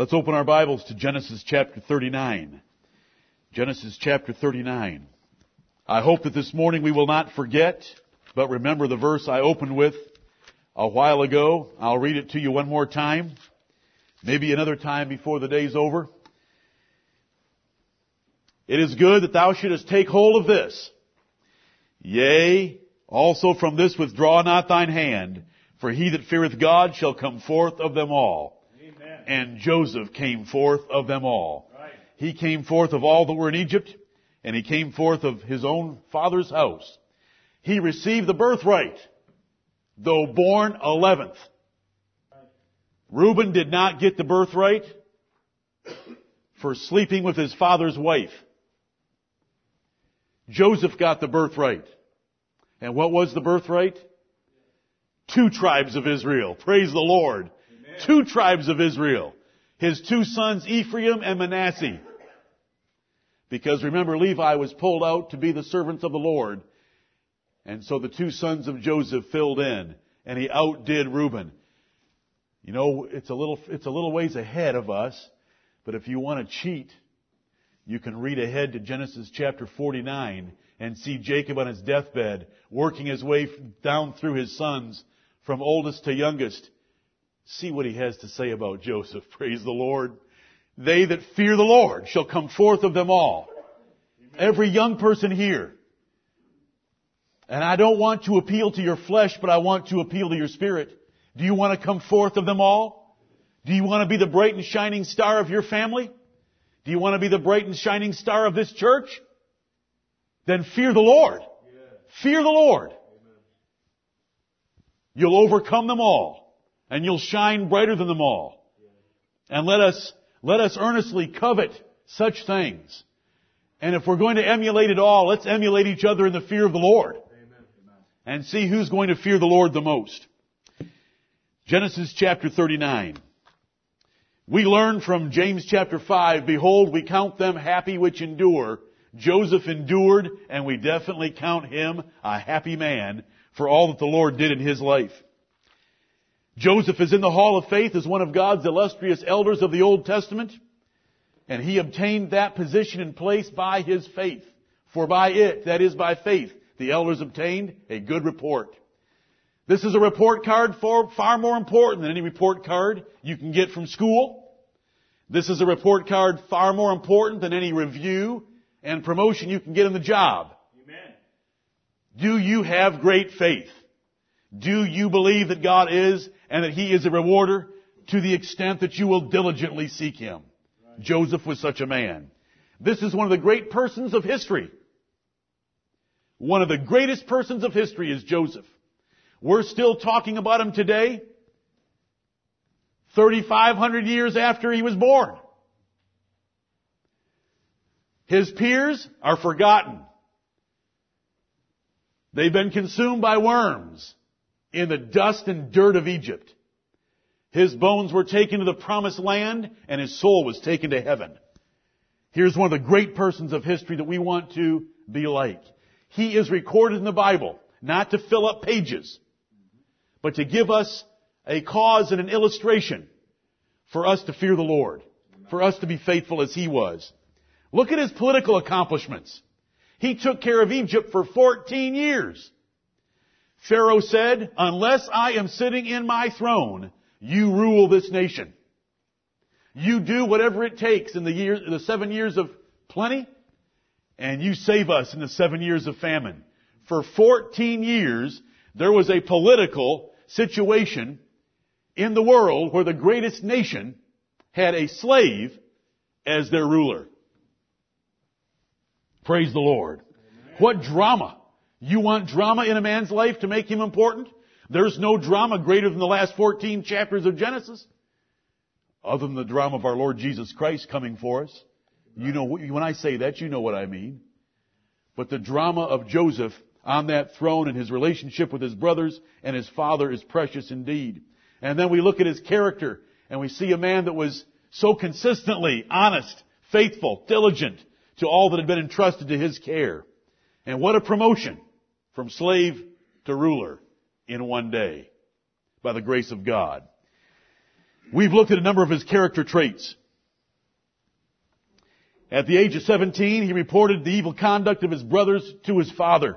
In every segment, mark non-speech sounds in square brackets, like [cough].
Let's open our Bibles to Genesis chapter 39. Genesis chapter 39. I hope that this morning we will not forget, but remember the verse I opened with a while ago. I'll read it to you one more time. Maybe another time before the day's over. It is good that thou shouldest take hold of this. Yea, also from this withdraw not thine hand, for he that feareth God shall come forth of them all. And Joseph came forth of them all. Right. He came forth of all that were in Egypt, and he came forth of his own father's house. He received the birthright, though born eleventh. Reuben did not get the birthright for sleeping with his father's wife. Joseph got the birthright. And what was the birthright? Two tribes of Israel. Praise the Lord. Two tribes of Israel. His two sons, Ephraim and Manasseh. Because remember, Levi was pulled out to be the servants of the Lord. And so the two sons of Joseph filled in, and he outdid Reuben. You know, it's a little, it's a little ways ahead of us, but if you want to cheat, you can read ahead to Genesis chapter 49 and see Jacob on his deathbed, working his way down through his sons, from oldest to youngest. See what he has to say about Joseph. [laughs] Praise the Lord. They that fear the Lord shall come forth of them all. Every young person here. And I don't want to appeal to your flesh, but I want to appeal to your spirit. Do you want to come forth of them all? Do you want to be the bright and shining star of your family? Do you want to be the bright and shining star of this church? Then fear the Lord. Fear the Lord. You'll overcome them all. And you'll shine brighter than them all. And let us, let us earnestly covet such things. And if we're going to emulate it all, let's emulate each other in the fear of the Lord. And see who's going to fear the Lord the most. Genesis chapter 39. We learn from James chapter 5, behold, we count them happy which endure. Joseph endured, and we definitely count him a happy man for all that the Lord did in his life. Joseph is in the hall of faith as one of God's illustrious elders of the Old Testament, and he obtained that position and place by his faith. For by it, that is by faith, the elders obtained a good report. This is a report card for far more important than any report card you can get from school. This is a report card far more important than any review and promotion you can get in the job. Amen. Do you have great faith? Do you believe that God is and that He is a rewarder to the extent that you will diligently seek Him? Joseph was such a man. This is one of the great persons of history. One of the greatest persons of history is Joseph. We're still talking about him today, 3,500 years after he was born. His peers are forgotten. They've been consumed by worms in the dust and dirt of Egypt. His bones were taken to the promised land and his soul was taken to heaven. Here's one of the great persons of history that we want to be like. He is recorded in the Bible, not to fill up pages, but to give us a cause and an illustration for us to fear the Lord, for us to be faithful as he was. Look at his political accomplishments. He took care of Egypt for 14 years. Pharaoh said, unless I am sitting in my throne, you rule this nation. You do whatever it takes in the year, the seven years of plenty, and you save us in the seven years of famine. For 14 years, there was a political situation in the world where the greatest nation had a slave as their ruler. Praise the Lord. What drama? You want drama in a man's life to make him important? There's no drama greater than the last 14 chapters of Genesis. Other than the drama of our Lord Jesus Christ coming for us. You know, when I say that, you know what I mean. But the drama of Joseph on that throne and his relationship with his brothers and his father is precious indeed. And then we look at his character and we see a man that was so consistently honest, faithful, diligent to all that had been entrusted to his care. And what a promotion from slave to ruler in one day by the grace of God. We've looked at a number of his character traits. At the age of 17, he reported the evil conduct of his brothers to his father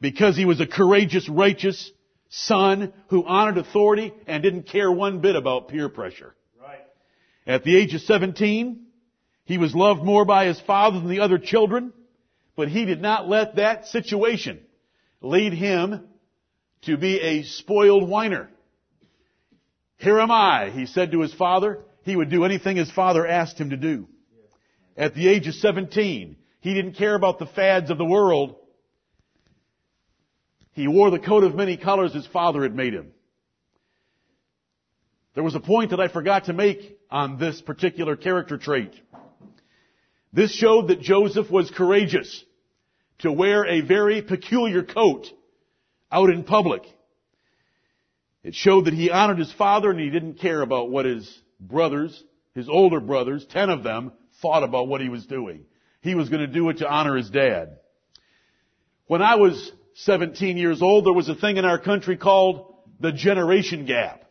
because he was a courageous, righteous son who honored authority and didn't care one bit about peer pressure. Right. At the age of 17, he was loved more by his father than the other children, but he did not let that situation lead him to be a spoiled whiner. Here am I, he said to his father. He would do anything his father asked him to do. At the age of 17, he didn't care about the fads of the world. He wore the coat of many colors his father had made him. There was a point that I forgot to make on this particular character trait. This showed that Joseph was courageous to wear a very peculiar coat out in public. It showed that he honored his father and he didn't care about what his brothers, his older brothers, ten of them, thought about what he was doing. He was going to do it to honor his dad. When I was 17 years old, there was a thing in our country called the generation gap.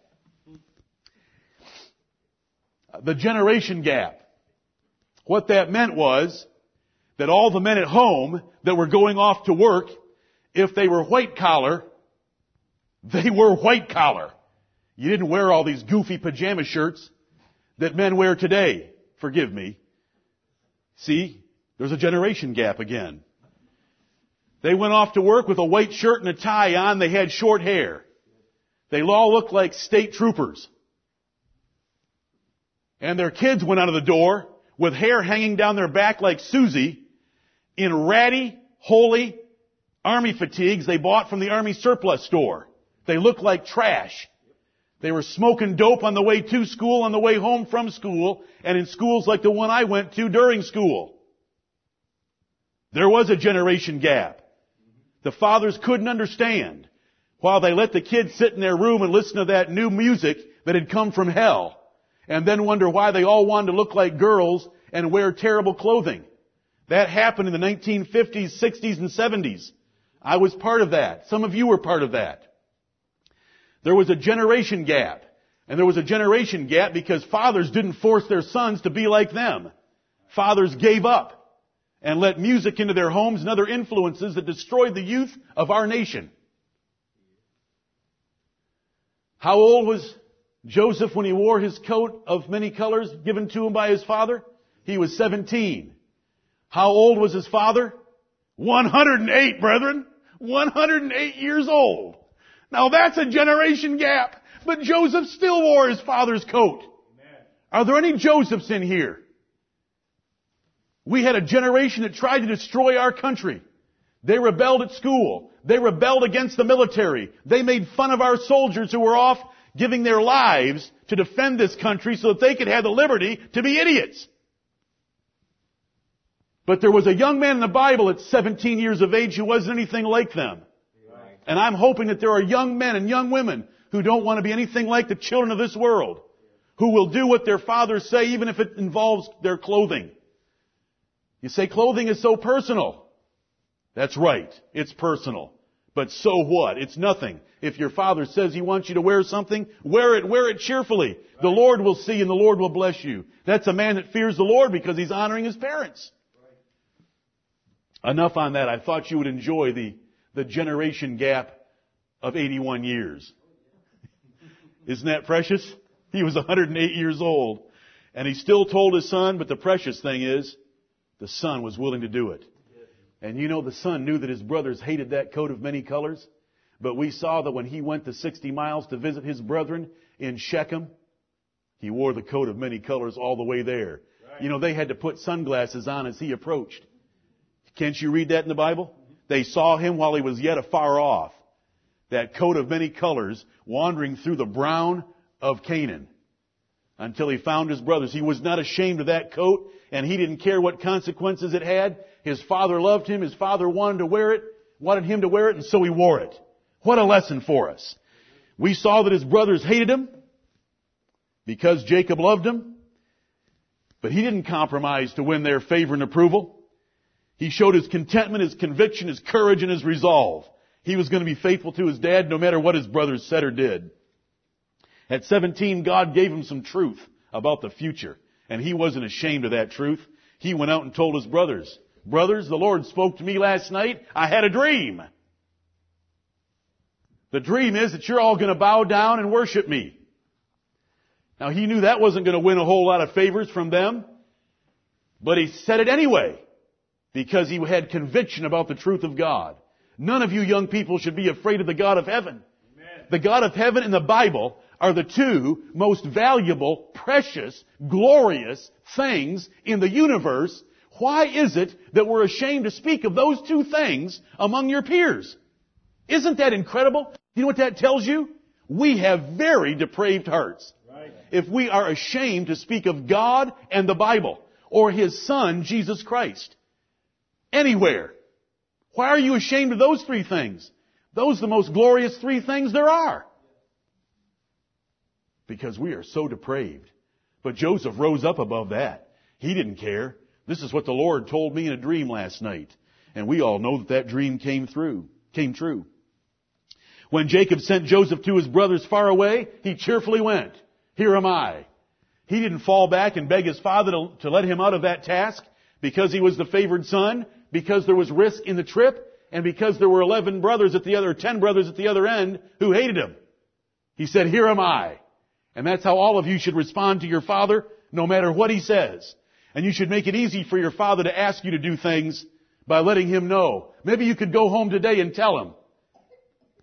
The generation gap. What that meant was that all the men at home that were going off to work, if they were white collar, they were white collar. You didn't wear all these goofy pajama shirts that men wear today. Forgive me. See, there's a generation gap again. They went off to work with a white shirt and a tie on. They had short hair. They all looked like state troopers. And their kids went out of the door with hair hanging down their back like Susie in ratty, holey army fatigues they bought from the army surplus store. They looked like trash. They were smoking dope on the way to school, on the way home from school, and in schools like the one I went to during school. There was a generation gap. The fathers couldn't understand while they let the kids sit in their room and listen to that new music that had come from hell and then wonder why they all wanted to look like girls and wear terrible clothing. That happened in the 1950s, 60s, and 70s. I was part of that. Some of you were part of that. There was a generation gap. And there was a generation gap because fathers didn't force their sons to be like them. Fathers gave up and let music into their homes and other influences that destroyed the youth of our nation. How old was Joseph when he wore his coat of many colors given to him by his father? He was 17. How old was his father? 108, brethren. 108 years old. Now that's a generation gap. But Joseph still wore his father's coat. Are there any Josephs in here? We had a generation that tried to destroy our country. They rebelled at school. They rebelled against the military. They made fun of our soldiers who were off giving their lives to defend this country so that they could have the liberty to be idiots. But there was a young man in the Bible at 17 years of age who wasn't anything like them. And I'm hoping that there are young men and young women who don't want to be anything like the children of this world, who will do what their fathers say even if it involves their clothing. You say clothing is so personal. That's right. It's personal. But so what? It's nothing. If your father says he wants you to wear something, wear it, wear it cheerfully. The Lord will see and the Lord will bless you. That's a man that fears the Lord because he's honoring his parents. Enough on that. I thought you would enjoy the, the generation gap of 81 years. Isn't that precious? He was 108 years old. And he still told his son, but the precious thing is, the son was willing to do it. And you know the son knew that his brothers hated that coat of many colors. But we saw that when he went the 60 miles to visit his brethren in Shechem, he wore the coat of many colors all the way there. Right. You know, they had to put sunglasses on as he approached. Can't you read that in the Bible? They saw him while he was yet afar off. That coat of many colors wandering through the brown of Canaan until he found his brothers. He was not ashamed of that coat and he didn't care what consequences it had. His father loved him. His father wanted to wear it, wanted him to wear it, and so he wore it. What a lesson for us. We saw that his brothers hated him because Jacob loved him, but he didn't compromise to win their favor and approval. He showed his contentment, his conviction, his courage, and his resolve. He was going to be faithful to his dad no matter what his brothers said or did. At 17, God gave him some truth about the future. And he wasn't ashamed of that truth. He went out and told his brothers, Brothers, the Lord spoke to me last night. I had a dream. The dream is that you're all going to bow down and worship me. Now he knew that wasn't going to win a whole lot of favors from them, but he said it anyway because he had conviction about the truth of God. None of you young people should be afraid of the God of heaven. Amen. The God of heaven and the Bible are the two most valuable, precious, glorious things in the universe. Why is it that we're ashamed to speak of those two things among your peers? Isn't that incredible? You know what that tells you? We have very depraved hearts. Right. If we are ashamed to speak of God and the Bible, or His Son, Jesus Christ. Anywhere. Why are you ashamed of those three things? Those are the most glorious three things there are. Because we are so depraved. But Joseph rose up above that. He didn't care. This is what the Lord told me in a dream last night. And we all know that that dream came through, came true. When Jacob sent Joseph to his brothers far away, he cheerfully went. Here am I. He didn't fall back and beg his father to, to let him out of that task because he was the favored son, because there was risk in the trip, and because there were 11 brothers at the other, 10 brothers at the other end who hated him. He said, here am I. And that's how all of you should respond to your father, no matter what he says. And you should make it easy for your father to ask you to do things by letting him know. Maybe you could go home today and tell him,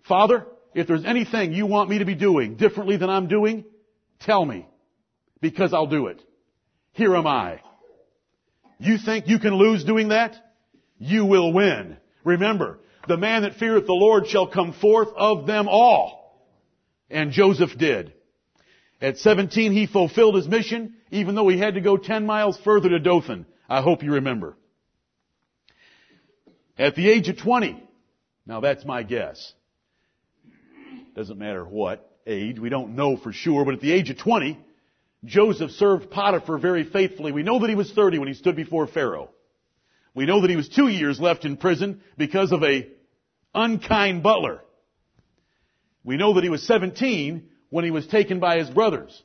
Father, if there's anything you want me to be doing differently than I'm doing, tell me. Because I'll do it. Here am I. You think you can lose doing that? You will win. Remember, the man that feareth the Lord shall come forth of them all. And Joseph did. At 17, he fulfilled his mission, even though he had to go 10 miles further to Dothan. I hope you remember. At the age of 20, now that's my guess. Doesn't matter what age, we don't know for sure, but at the age of 20, Joseph served Potiphar very faithfully. We know that he was 30 when he stood before Pharaoh. We know that he was two years left in prison because of a unkind butler. We know that he was 17 when he was taken by his brothers.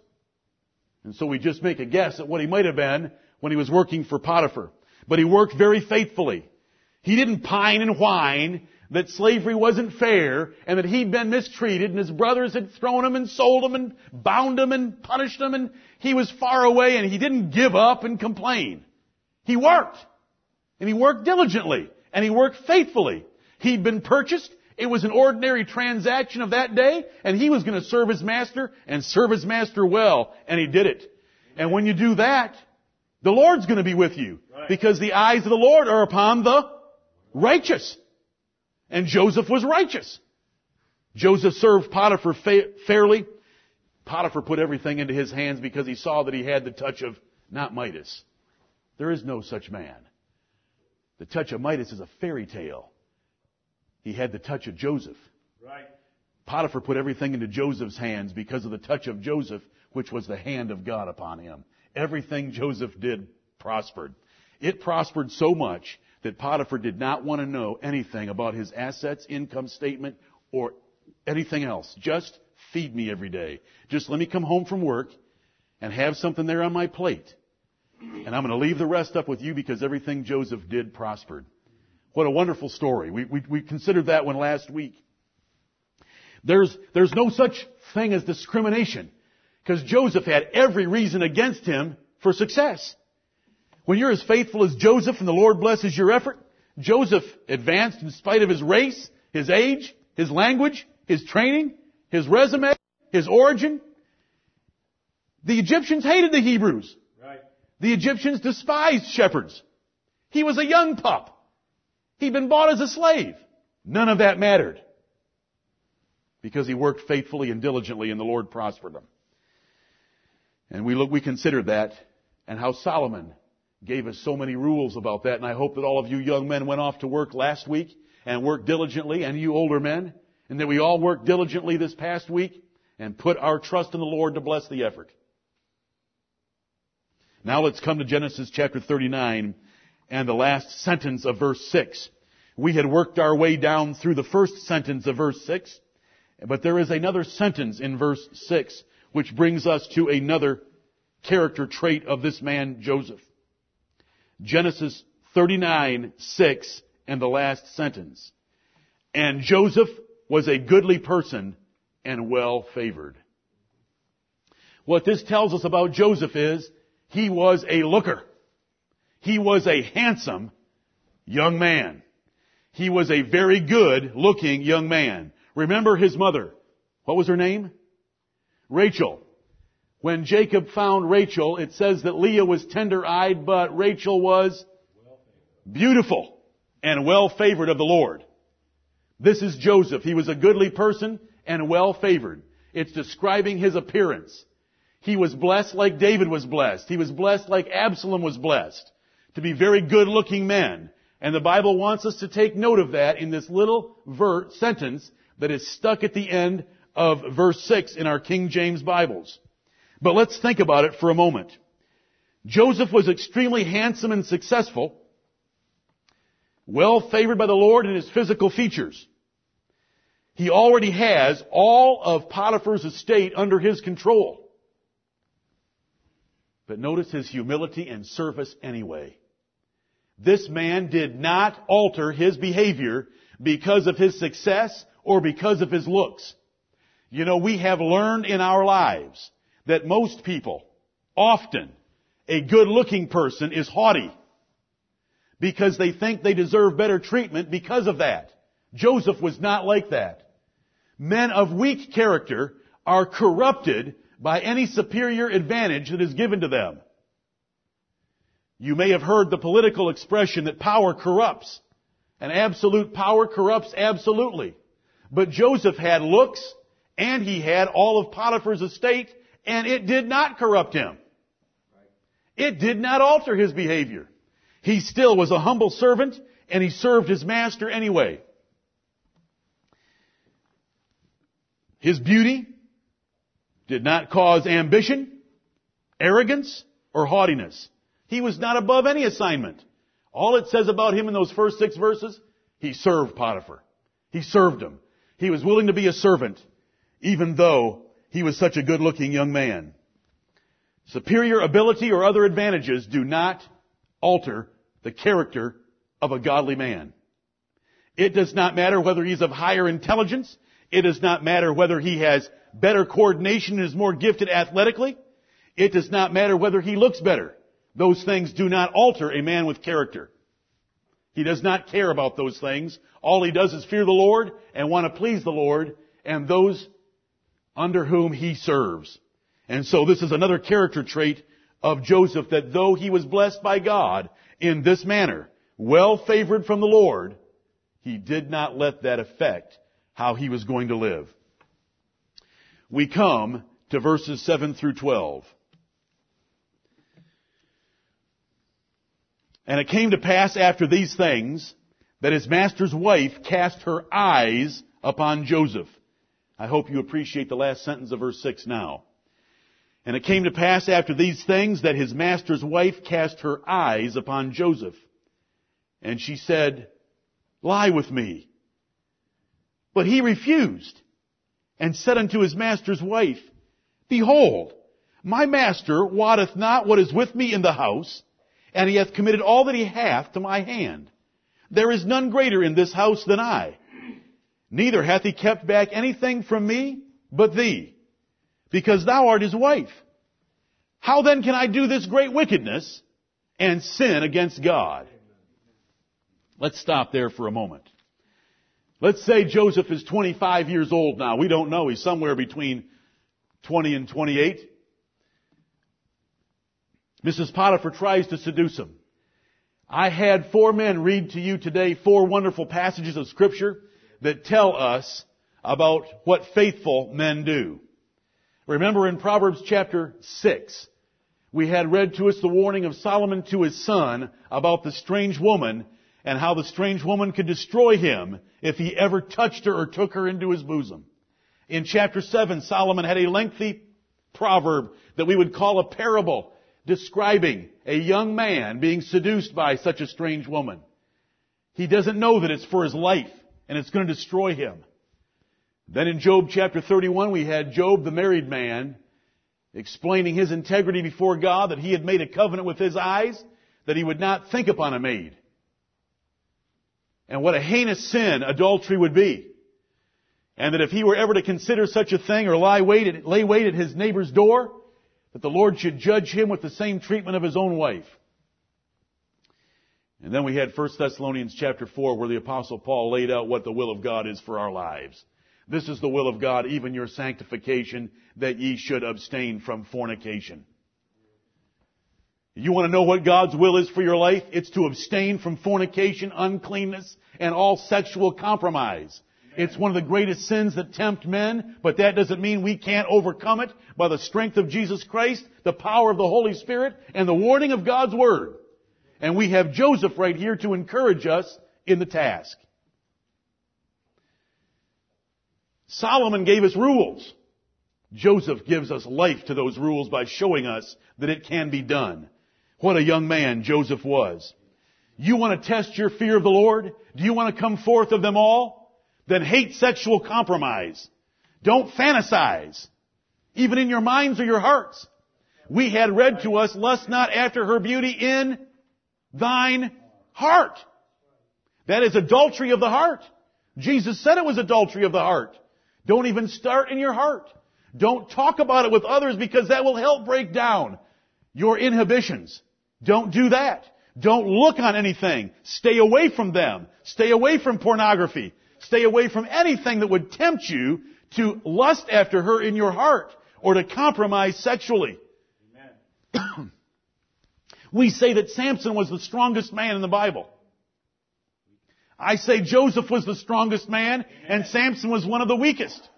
And so we just make a guess at what he might have been when he was working for Potiphar. But he worked very faithfully. He didn't pine and whine that slavery wasn't fair and that he'd been mistreated and his brothers had thrown him and sold him and bound him and punished him and he was far away and he didn't give up and complain. He worked. And he worked diligently. And he worked faithfully. He'd been purchased. It was an ordinary transaction of that day and he was going to serve his master and serve his master well and he did it. And when you do that, the Lord's going to be with you because the eyes of the Lord are upon the righteous. And Joseph was righteous. Joseph served Potiphar fa- fairly. Potiphar put everything into his hands because he saw that he had the touch of not Midas. There is no such man. The touch of Midas is a fairy tale. He had the touch of Joseph. Right. Potiphar put everything into Joseph's hands because of the touch of Joseph, which was the hand of God upon him. Everything Joseph did prospered. It prospered so much that Potiphar did not want to know anything about his assets, income statement, or anything else. Just feed me every day. Just let me come home from work and have something there on my plate. And I'm going to leave the rest up with you because everything Joseph did prospered. What a wonderful story. We, we, we considered that one last week. There's, there's no such thing as discrimination because Joseph had every reason against him for success. When you're as faithful as Joseph and the Lord blesses your effort, Joseph advanced in spite of his race, his age, his language, his training, his resume, his origin. The Egyptians hated the Hebrews. The Egyptians despised shepherds. He was a young pup. He'd been bought as a slave. None of that mattered. Because he worked faithfully and diligently and the Lord prospered him. And we look, we considered that and how Solomon gave us so many rules about that, and I hope that all of you young men went off to work last week and worked diligently, and you older men, and that we all worked diligently this past week and put our trust in the Lord to bless the effort. Now let's come to Genesis chapter 39 and the last sentence of verse 6. We had worked our way down through the first sentence of verse 6, but there is another sentence in verse 6 which brings us to another character trait of this man, Joseph. Genesis 39, 6, and the last sentence. And Joseph was a goodly person and well favored. What this tells us about Joseph is he was a looker. He was a handsome young man. He was a very good looking young man. Remember his mother. What was her name? Rachel. When Jacob found Rachel, it says that Leah was tender-eyed, but Rachel was beautiful and well favored of the Lord. This is Joseph. He was a goodly person and well favored. It's describing his appearance. He was blessed like David was blessed. He was blessed like Absalom was blessed. To be very good looking men. And the Bible wants us to take note of that in this little ver- sentence that is stuck at the end of verse 6 in our King James Bibles. But let's think about it for a moment. Joseph was extremely handsome and successful, well favored by the Lord in his physical features. He already has all of Potiphar's estate under his control. But notice his humility and service anyway. This man did not alter his behavior because of his success or because of his looks. You know, we have learned in our lives that most people, often, a good looking person is haughty because they think they deserve better treatment because of that. Joseph was not like that. Men of weak character are corrupted by any superior advantage that is given to them. You may have heard the political expression that power corrupts. And absolute power corrupts absolutely. But Joseph had looks, and he had all of Potiphar's estate, and it did not corrupt him. It did not alter his behavior. He still was a humble servant, and he served his master anyway. His beauty did not cause ambition, arrogance, or haughtiness. He was not above any assignment. All it says about him in those first six verses, he served Potiphar. He served him. He was willing to be a servant, even though he was such a good looking young man. Superior ability or other advantages do not alter the character of a godly man. It does not matter whether he's of higher intelligence. It does not matter whether he has better coordination and is more gifted athletically. It does not matter whether he looks better. Those things do not alter a man with character. He does not care about those things. All he does is fear the Lord and want to please the Lord and those under whom he serves. And so this is another character trait of Joseph that though he was blessed by God in this manner, well favored from the Lord, he did not let that affect how he was going to live we come to verses 7 through 12. And it came to pass after these things that his master's wife cast her eyes upon Joseph. I hope you appreciate the last sentence of verse 6 now. And it came to pass after these things that his master's wife cast her eyes upon Joseph. And she said, lie with me. But he refused and said unto his master's wife, Behold, my master wotteth not what is with me in the house, and he hath committed all that he hath to my hand. There is none greater in this house than I. Neither hath he kept back anything from me but thee, because thou art his wife. How then can I do this great wickedness and sin against God? Let's stop there for a moment. Let's say Joseph is 25 years old now. We don't know. He's somewhere between 20 and 28. Mrs. Potiphar tries to seduce him. I had four men read to you today four wonderful passages of scripture that tell us about what faithful men do. Remember in Proverbs chapter 6, we had read to us the warning of Solomon to his son about the strange woman and how the strange woman could destroy him if he ever touched her or took her into his bosom. In chapter 7, Solomon had a lengthy proverb that we would call a parable describing a young man being seduced by such a strange woman. He doesn't know that it's for his life and it's going to destroy him. Then in Job chapter 31, we had Job, the married man, explaining his integrity before God, that he had made a covenant with his eyes, that he would not think upon a maid. And what a heinous sin adultery would be. And that if he were ever to consider such a thing or lie wait at, lay wait at his neighbor's door, that the Lord should judge him with the same treatment of his own wife. And then we had 1 Thessalonians chapter 4 where the apostle Paul laid out what the will of God is for our lives. This is the will of God, even your sanctification, that ye should abstain from fornication. You want to know what God's will is for your life? It's to abstain from fornication, uncleanness, and all sexual compromise. It's one of the greatest sins that tempt men, but that doesn't mean we can't overcome it by the strength of Jesus Christ, the power of the Holy Spirit, and the warning of God's Word. And we have Joseph right here to encourage us in the task. Solomon gave us rules. Joseph gives us life to those rules by showing us that it can be done. What a young man Joseph was. You want to test your fear of the Lord? Do you want to come forth of them all? Then hate sexual compromise. Don't fantasize. Even in your minds or your hearts. We had read to us, lust not after her beauty in thine heart. That is adultery of the heart. Jesus said it was adultery of the heart. Don't even start in your heart. Don't talk about it with others because that will help break down your inhibitions. Don't do that. Don't look on anything. Stay away from them. Stay away from pornography. Stay away from anything that would tempt you to lust after her in your heart or to compromise sexually. we say that Samson was the strongest man in the Bible. I say Joseph was the strongest man and Samson was one of the weakest.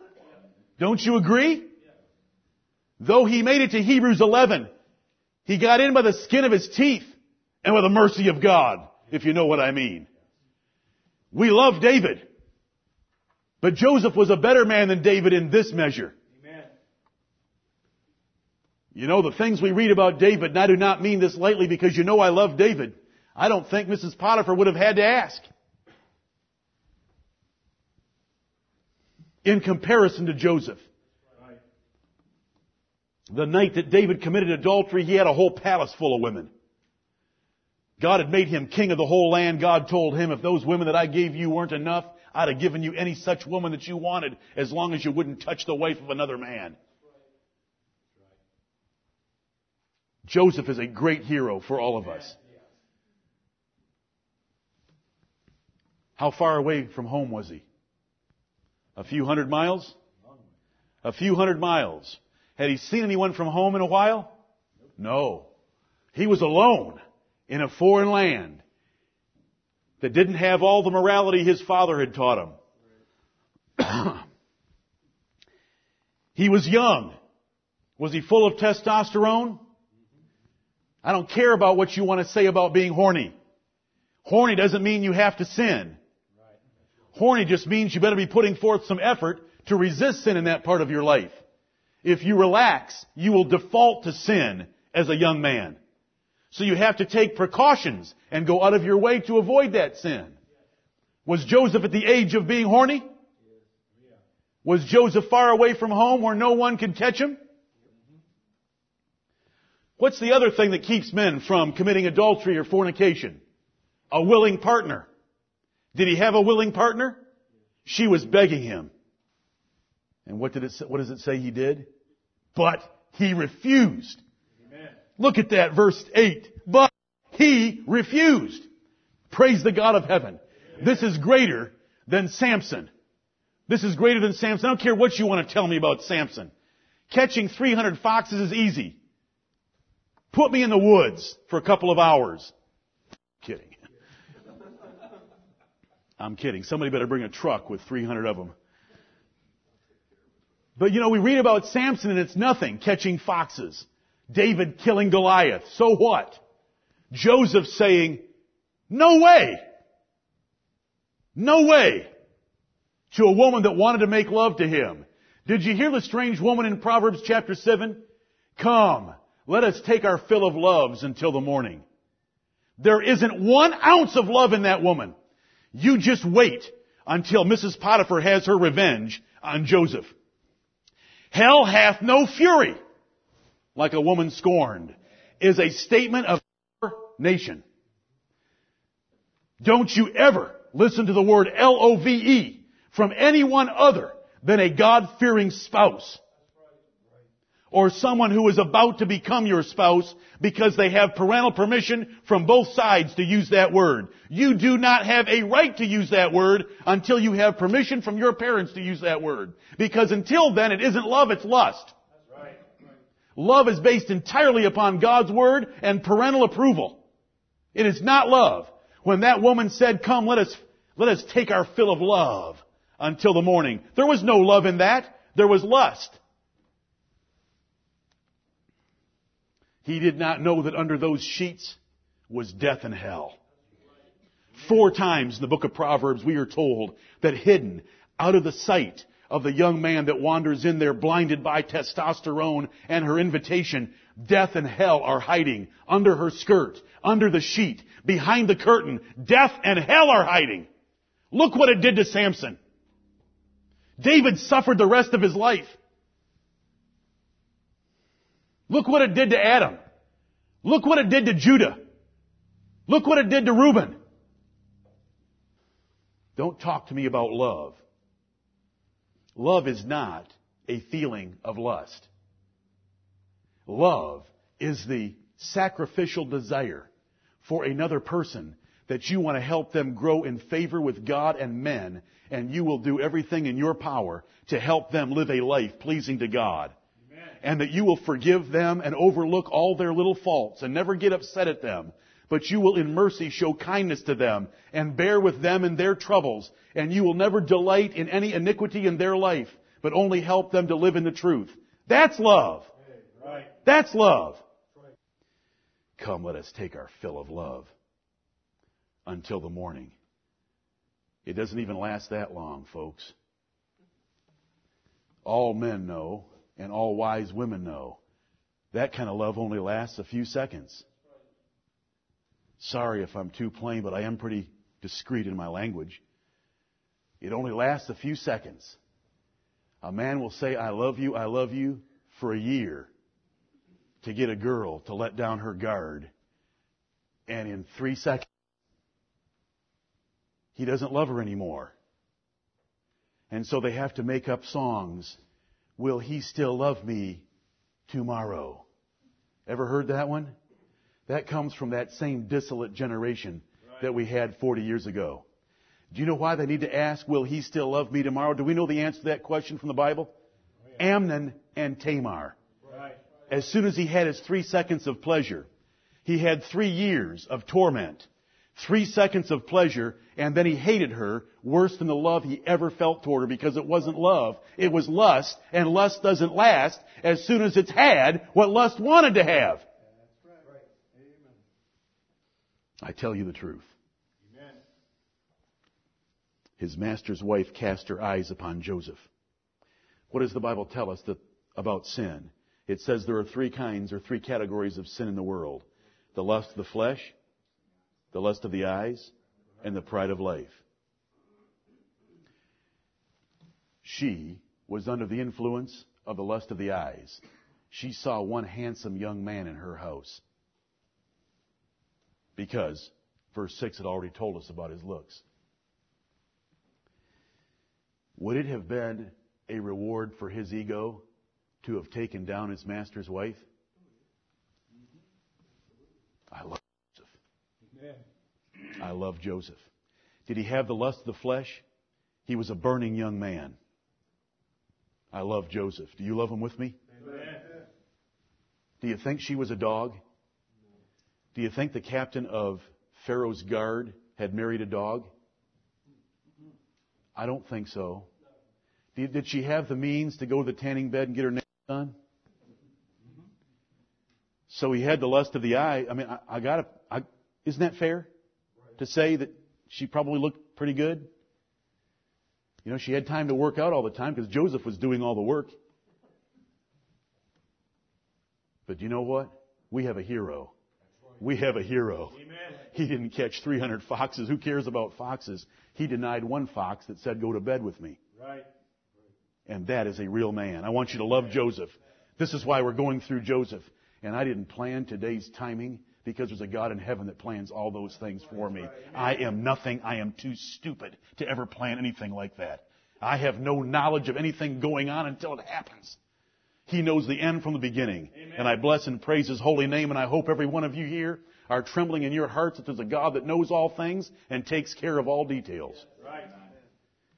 Don't you agree? Though he made it to Hebrews 11, he got in by the skin of his teeth and by the mercy of God, if you know what I mean. We love David. But Joseph was a better man than David in this measure. Amen. You know, the things we read about David, and I do not mean this lightly because you know I love David. I don't think Mrs. Potiphar would have had to ask. In comparison to Joseph. The night that David committed adultery, he had a whole palace full of women. God had made him king of the whole land. God told him, if those women that I gave you weren't enough, I'd have given you any such woman that you wanted as long as you wouldn't touch the wife of another man. Joseph is a great hero for all of us. How far away from home was he? A few hundred miles? A few hundred miles. Had he seen anyone from home in a while? No. He was alone in a foreign land that didn't have all the morality his father had taught him. [clears throat] he was young. Was he full of testosterone? I don't care about what you want to say about being horny. Horny doesn't mean you have to sin. Horny just means you better be putting forth some effort to resist sin in that part of your life. If you relax, you will default to sin as a young man. So you have to take precautions and go out of your way to avoid that sin. Was Joseph at the age of being horny? Was Joseph far away from home where no one could catch him? What's the other thing that keeps men from committing adultery or fornication? A willing partner. Did he have a willing partner? She was begging him. And what did it what does it say he did? But he refused. Amen. Look at that verse 8. But he refused. Praise the God of heaven. Amen. This is greater than Samson. This is greater than Samson. I don't care what you want to tell me about Samson. Catching 300 foxes is easy. Put me in the woods for a couple of hours. kidding. [laughs] I'm kidding. Somebody better bring a truck with 300 of them. But you know, we read about Samson and it's nothing, catching foxes. David killing Goliath. So what? Joseph saying, no way. No way. To a woman that wanted to make love to him. Did you hear the strange woman in Proverbs chapter 7? Come, let us take our fill of loves until the morning. There isn't one ounce of love in that woman. You just wait until Mrs. Potiphar has her revenge on Joseph. Hell hath no fury like a woman scorned is a statement of our nation. Don't you ever listen to the word L-O-V-E from anyone other than a God-fearing spouse or someone who is about to become your spouse because they have parental permission from both sides to use that word. You do not have a right to use that word until you have permission from your parents to use that word. Because until then it isn't love, it's lust. Right. Love is based entirely upon God's word and parental approval. It is not love. When that woman said, come, let us, let us take our fill of love until the morning. There was no love in that. There was lust. He did not know that under those sheets was death and hell. Four times in the book of Proverbs we are told that hidden out of the sight of the young man that wanders in there blinded by testosterone and her invitation, death and hell are hiding under her skirt, under the sheet, behind the curtain. Death and hell are hiding. Look what it did to Samson. David suffered the rest of his life. Look what it did to Adam. Look what it did to Judah. Look what it did to Reuben. Don't talk to me about love. Love is not a feeling of lust. Love is the sacrificial desire for another person that you want to help them grow in favor with God and men, and you will do everything in your power to help them live a life pleasing to God and that you will forgive them and overlook all their little faults and never get upset at them. But you will in mercy show kindness to them and bear with them in their troubles. And you will never delight in any iniquity in their life, but only help them to live in the truth. That's love. That's love. Come, let us take our fill of love until the morning. It doesn't even last that long, folks. All men know and all wise women know. That kind of love only lasts a few seconds. Sorry if I'm too plain, but I am pretty discreet in my language. It only lasts a few seconds. A man will say, I love you, I love you for a year to get a girl to let down her guard. And in three seconds, he doesn't love her anymore. And so they have to make up songs Will he still love me tomorrow? Ever heard that one? That comes from that same dissolute generation that we had 40 years ago. Do you know why they need to ask, will he still love me tomorrow? Do we know the answer to that question from the Bible? Oh, Amnon and Tamar. As soon as he had his three seconds of pleasure, he had three years of torment three seconds of pleasure, and then he hated her worse than the love he ever felt toward her because it wasn't love. It was lust, and lust doesn't last as soon as it's had what lust wanted to have. I tell you the truth. His master's wife cast her eyes upon Joseph. What does the Bible tell us that, about sin? It says there are three kinds or three categories of sin in the world. The lust of the flesh, the lust of the eyes, and the pride of life. She was under the influence of the lust of the eyes. She saw one handsome young man in her house. Because verse 6 had already told us about his looks. Would it have been a reward for his ego to have taken down his master's wife? I love I love Joseph. Did he have the lust of the flesh? He was a burning young man. I love Joseph. Do you love him with me? Amen. Do you think she was a dog? Do you think the captain of Pharaoh's guard had married a dog? I don't think so. Did she have the means to go to the tanning bed and get her nails done? So he had the lust of the eye. I mean, I, I gotta, I, isn't that fair? To say that she probably looked pretty good? You know, she had time to work out all the time because Joseph was doing all the work. But you know what? We have a hero. We have a hero. He didn't catch 300 foxes. Who cares about foxes? He denied one fox that said, go to bed with me. Right. And that is a real man. I want you to love Joseph. This is why we're going through Joseph. And I didn't plan today's timing because there's a God in heaven that plans all those things for me. I am nothing. I am too stupid to ever plan anything like that. I have no knowledge of anything going on until it happens. He knows the end from the beginning. Amen. And I bless and praise His holy name and I hope every one of you here are trembling in your hearts that there's a God that knows all things and takes care of all details. Right.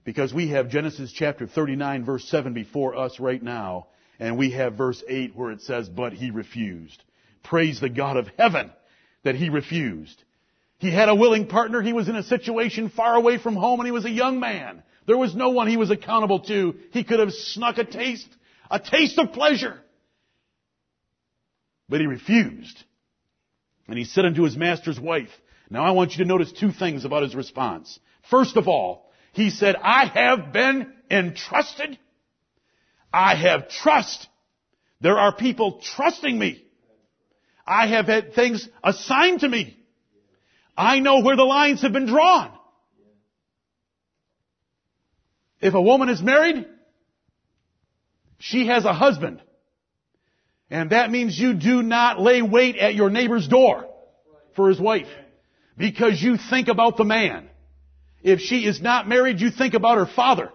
Because we have Genesis chapter 39 verse 7 before us right now and we have verse 8 where it says, but he refused. Praise the God of heaven that he refused. He had a willing partner. He was in a situation far away from home and he was a young man. There was no one he was accountable to. He could have snuck a taste, a taste of pleasure. But he refused. And he said unto his master's wife, now I want you to notice two things about his response. First of all, he said, I have been entrusted. I have trust. There are people trusting me. I have had things assigned to me. I know where the lines have been drawn. If a woman is married, she has a husband. And that means you do not lay wait at your neighbor's door for his wife. Because you think about the man. If she is not married, you think about her father.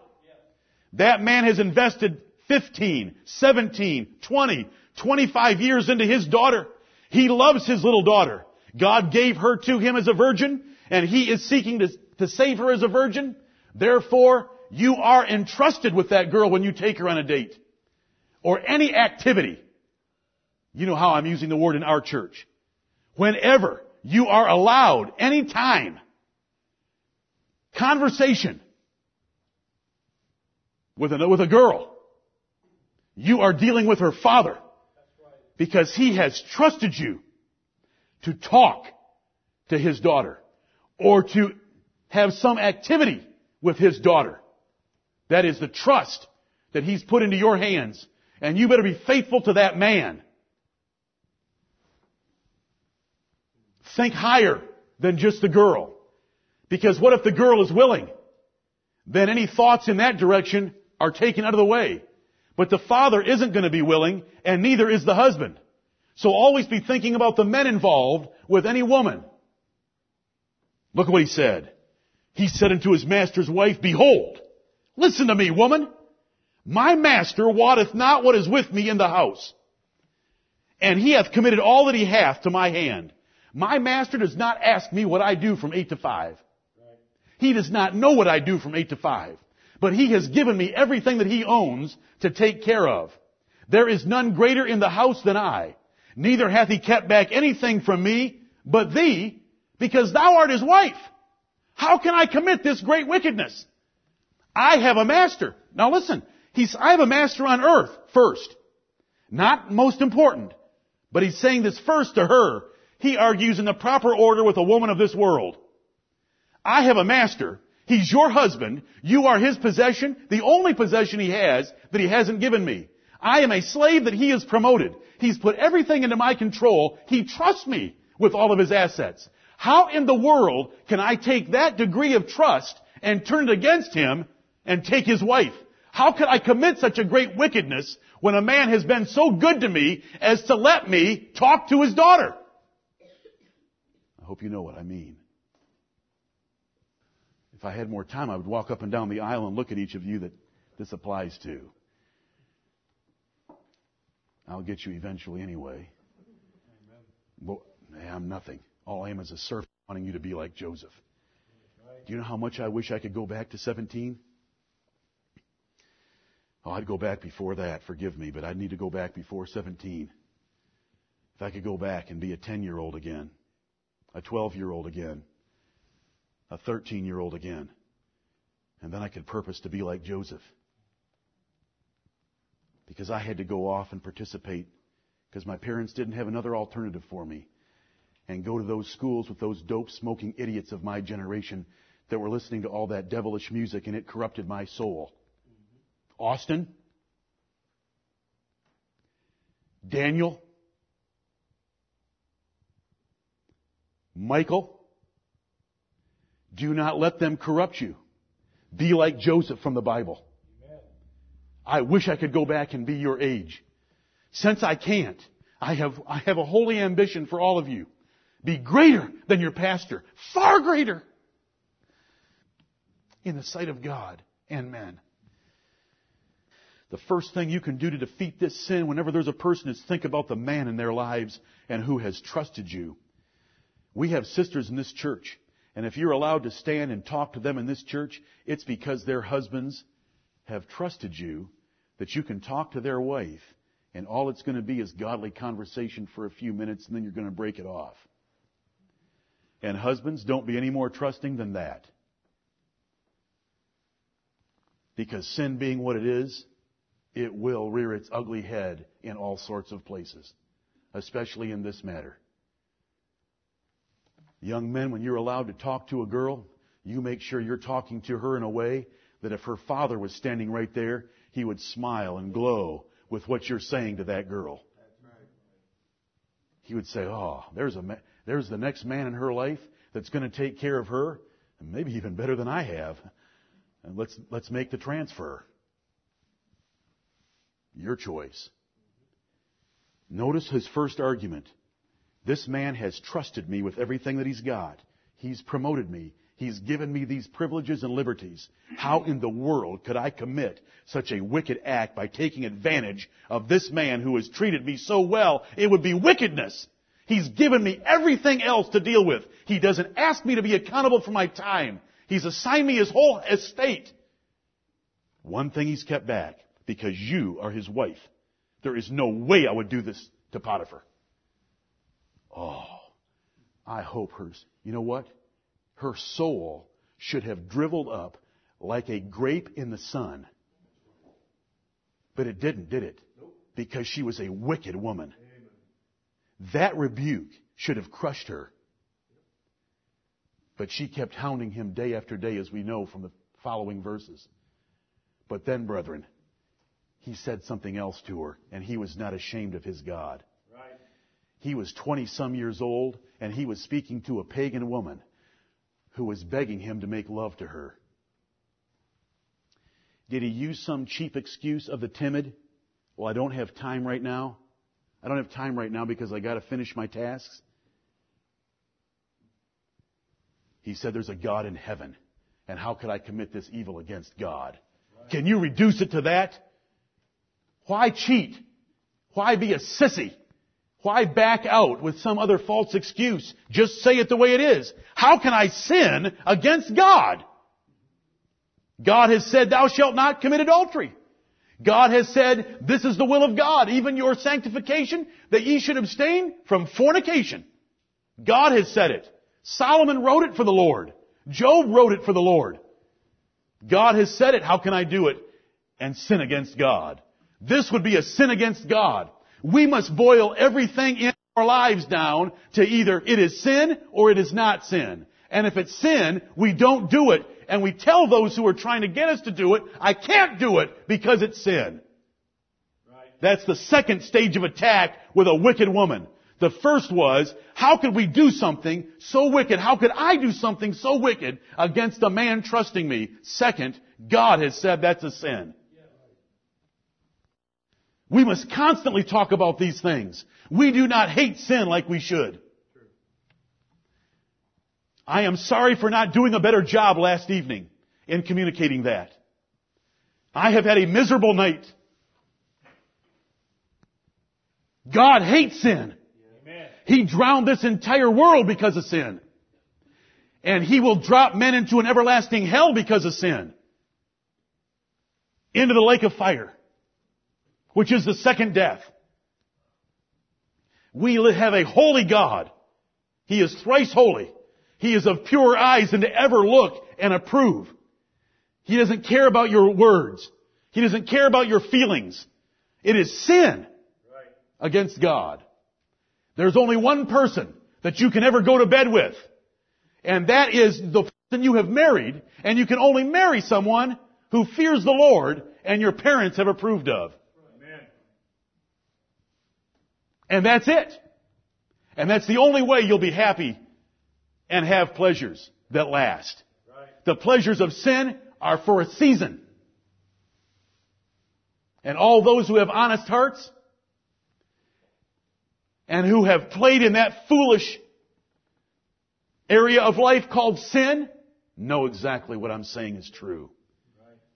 That man has invested 15, 17, 20, 25 years into his daughter. He loves his little daughter. God gave her to him as a virgin, and he is seeking to, to save her as a virgin. Therefore, you are entrusted with that girl when you take her on a date. Or any activity. You know how I'm using the word in our church. Whenever you are allowed, any time, conversation with a, with a girl, you are dealing with her father because he has trusted you to talk to his daughter or to have some activity with his daughter. That is the trust that he's put into your hands. And you better be faithful to that man. Think higher than just the girl. Because what if the girl is willing? Then any thoughts in that direction are taken out of the way. But the father isn't going to be willing, and neither is the husband. So always be thinking about the men involved with any woman. Look at what he said. He said unto his master's wife, Behold, listen to me, woman. My master wotteth not what is with me in the house. And he hath committed all that he hath to my hand. My master does not ask me what I do from eight to five. He does not know what I do from eight to five. But he has given me everything that he owns to take care of. There is none greater in the house than I. Neither hath he kept back anything from me but thee, because thou art his wife. How can I commit this great wickedness? I have a master. Now listen, he's, I have a master on earth first. Not most important. But he's saying this first to her. He argues in the proper order with a woman of this world. I have a master He's your husband. You are his possession, the only possession he has that he hasn't given me. I am a slave that he has promoted. He's put everything into my control. He trusts me with all of his assets. How in the world can I take that degree of trust and turn it against him and take his wife? How could I commit such a great wickedness when a man has been so good to me as to let me talk to his daughter? I hope you know what I mean. If I had more time, I would walk up and down the aisle and look at each of you that this applies to. I'll get you eventually anyway. I'm nothing. All I am is a servant wanting you to be like Joseph. Do you know how much I wish I could go back to 17? Oh, I'd go back before that. Forgive me, but I'd need to go back before 17. If I could go back and be a 10 year old again, a 12 year old again, a 13 year old again. And then I could purpose to be like Joseph. Because I had to go off and participate because my parents didn't have another alternative for me and go to those schools with those dope smoking idiots of my generation that were listening to all that devilish music and it corrupted my soul. Austin, Daniel, Michael, do not let them corrupt you. Be like Joseph from the Bible. I wish I could go back and be your age. since I can't, I have, I have a holy ambition for all of you. Be greater than your pastor. Far greater. In the sight of God and men. The first thing you can do to defeat this sin whenever there's a person is think about the man in their lives and who has trusted you. We have sisters in this church, and if you're allowed to stand and talk to them in this church, it's because their husbands have trusted you that you can talk to their wife, and all it's going to be is godly conversation for a few minutes, and then you're going to break it off. And husbands, don't be any more trusting than that. Because sin being what it is, it will rear its ugly head in all sorts of places, especially in this matter. Young men, when you're allowed to talk to a girl, you make sure you're talking to her in a way that if her father was standing right there, he would smile and glow with what you're saying to that girl. He would say, "Oh, there's a ma- there's the next man in her life that's going to take care of her, and maybe even better than I have. And let's let's make the transfer." Your choice. Notice his first argument. This man has trusted me with everything that he's got. He's promoted me. He's given me these privileges and liberties. How in the world could I commit such a wicked act by taking advantage of this man who has treated me so well? It would be wickedness. He's given me everything else to deal with. He doesn't ask me to be accountable for my time. He's assigned me his whole estate. One thing he's kept back because you are his wife. There is no way I would do this to Potiphar. Oh, I hope hers. You know what? Her soul should have driveled up like a grape in the sun. But it didn't, did it? Because she was a wicked woman. That rebuke should have crushed her. But she kept hounding him day after day, as we know from the following verses. But then, brethren, he said something else to her, and he was not ashamed of his God. He was 20 some years old, and he was speaking to a pagan woman who was begging him to make love to her. Did he use some cheap excuse of the timid? Well, I don't have time right now. I don't have time right now because I got to finish my tasks. He said, There's a God in heaven, and how could I commit this evil against God? Can you reduce it to that? Why cheat? Why be a sissy? Why back out with some other false excuse? Just say it the way it is. How can I sin against God? God has said, thou shalt not commit adultery. God has said, this is the will of God, even your sanctification, that ye should abstain from fornication. God has said it. Solomon wrote it for the Lord. Job wrote it for the Lord. God has said it. How can I do it and sin against God? This would be a sin against God. We must boil everything in our lives down to either it is sin or it is not sin. And if it's sin, we don't do it. And we tell those who are trying to get us to do it, I can't do it because it's sin. Right. That's the second stage of attack with a wicked woman. The first was, how could we do something so wicked? How could I do something so wicked against a man trusting me? Second, God has said that's a sin. We must constantly talk about these things. We do not hate sin like we should. I am sorry for not doing a better job last evening in communicating that. I have had a miserable night. God hates sin. Amen. He drowned this entire world because of sin. And He will drop men into an everlasting hell because of sin. Into the lake of fire which is the second death. We have a holy God. He is thrice holy. He is of pure eyes and to ever look and approve. He doesn't care about your words. He doesn't care about your feelings. It is sin against God. There's only one person that you can ever go to bed with. And that is the person you have married. And you can only marry someone who fears the Lord and your parents have approved of. And that's it. And that's the only way you'll be happy and have pleasures that last. Right. The pleasures of sin are for a season. And all those who have honest hearts and who have played in that foolish area of life called sin know exactly what I'm saying is true.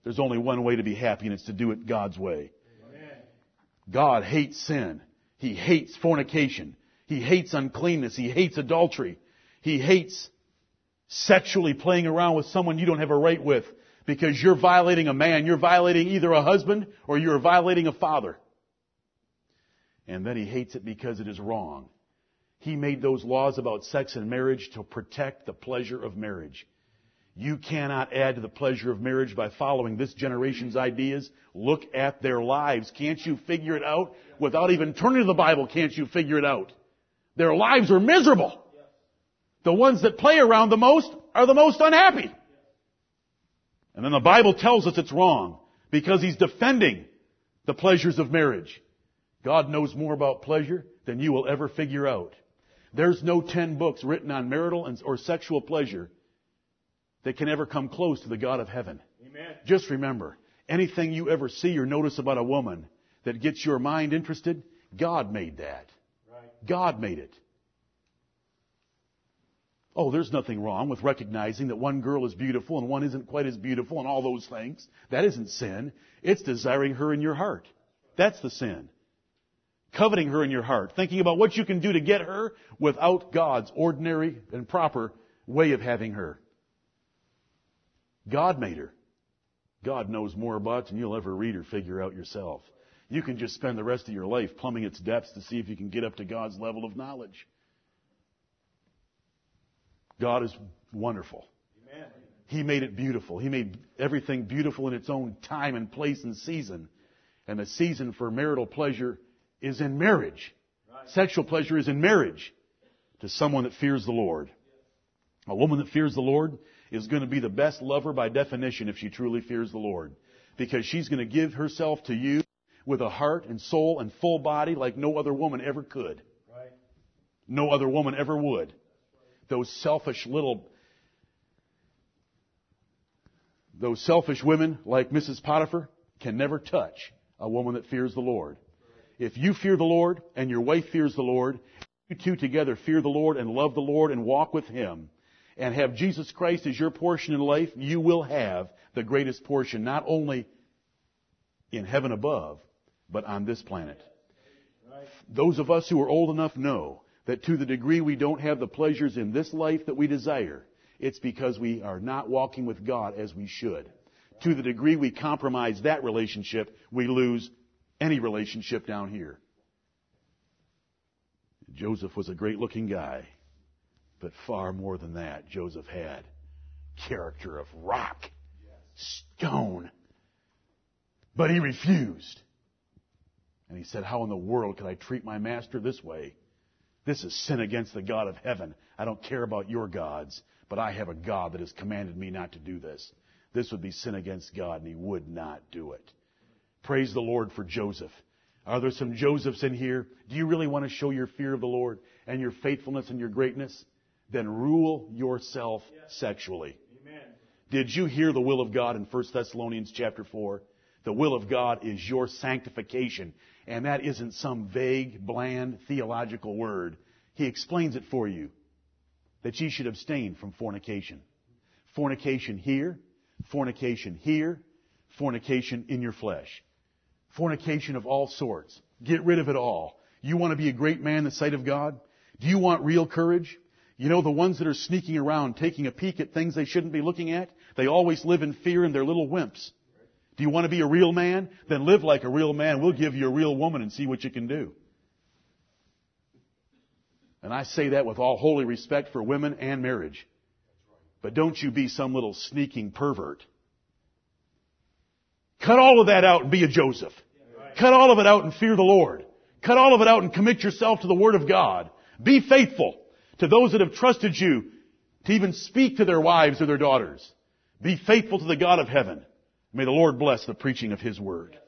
There's only one way to be happy and it's to do it God's way. God hates sin. He hates fornication. He hates uncleanness. He hates adultery. He hates sexually playing around with someone you don't have a right with because you're violating a man. You're violating either a husband or you're violating a father. And then he hates it because it is wrong. He made those laws about sex and marriage to protect the pleasure of marriage. You cannot add to the pleasure of marriage by following this generation's ideas. Look at their lives. Can't you figure it out? Without even turning to the Bible, can't you figure it out? Their lives are miserable. The ones that play around the most are the most unhappy. And then the Bible tells us it's wrong because he's defending the pleasures of marriage. God knows more about pleasure than you will ever figure out. There's no ten books written on marital or sexual pleasure that can ever come close to the God of heaven. Amen. Just remember, anything you ever see or notice about a woman that gets your mind interested, God made that. Right. God made it. Oh, there's nothing wrong with recognizing that one girl is beautiful and one isn't quite as beautiful and all those things. That isn't sin. It's desiring her in your heart. That's the sin. Coveting her in your heart. Thinking about what you can do to get her without God's ordinary and proper way of having her. God made her. God knows more about than you'll ever read or figure out yourself. You can just spend the rest of your life plumbing its depths to see if you can get up to God's level of knowledge. God is wonderful. Amen. He made it beautiful. He made everything beautiful in its own time and place and season. And the season for marital pleasure is in marriage. Right. Sexual pleasure is in marriage to someone that fears the Lord. A woman that fears the Lord is going to be the best lover by definition if she truly fears the Lord. Because she's going to give herself to you with a heart and soul and full body like no other woman ever could. Right. No other woman ever would. Those selfish little, those selfish women like Mrs. Potiphar can never touch a woman that fears the Lord. If you fear the Lord and your wife fears the Lord, you two together fear the Lord and love the Lord and walk with Him, and have Jesus Christ as your portion in life, you will have the greatest portion, not only in heaven above, but on this planet. Those of us who are old enough know that to the degree we don't have the pleasures in this life that we desire, it's because we are not walking with God as we should. To the degree we compromise that relationship, we lose any relationship down here. Joseph was a great looking guy. But far more than that, Joseph had character of rock, stone. But he refused. And he said, How in the world could I treat my master this way? This is sin against the God of heaven. I don't care about your gods, but I have a God that has commanded me not to do this. This would be sin against God, and he would not do it. Praise the Lord for Joseph. Are there some Josephs in here? Do you really want to show your fear of the Lord and your faithfulness and your greatness? Then rule yourself sexually. Amen. Did you hear the will of God in 1 Thessalonians chapter 4? The will of God is your sanctification. And that isn't some vague, bland, theological word. He explains it for you. That ye should abstain from fornication. Fornication here, fornication here, fornication in your flesh. Fornication of all sorts. Get rid of it all. You want to be a great man in the sight of God? Do you want real courage? You know, the ones that are sneaking around taking a peek at things they shouldn't be looking at, they always live in fear and they're little wimps. Do you want to be a real man? Then live like a real man. We'll give you a real woman and see what you can do. And I say that with all holy respect for women and marriage. But don't you be some little sneaking pervert. Cut all of that out and be a Joseph. Cut all of it out and fear the Lord. Cut all of it out and commit yourself to the Word of God. Be faithful to those that have trusted you to even speak to their wives or their daughters. Be faithful to the God of heaven. May the Lord bless the preaching of His Word.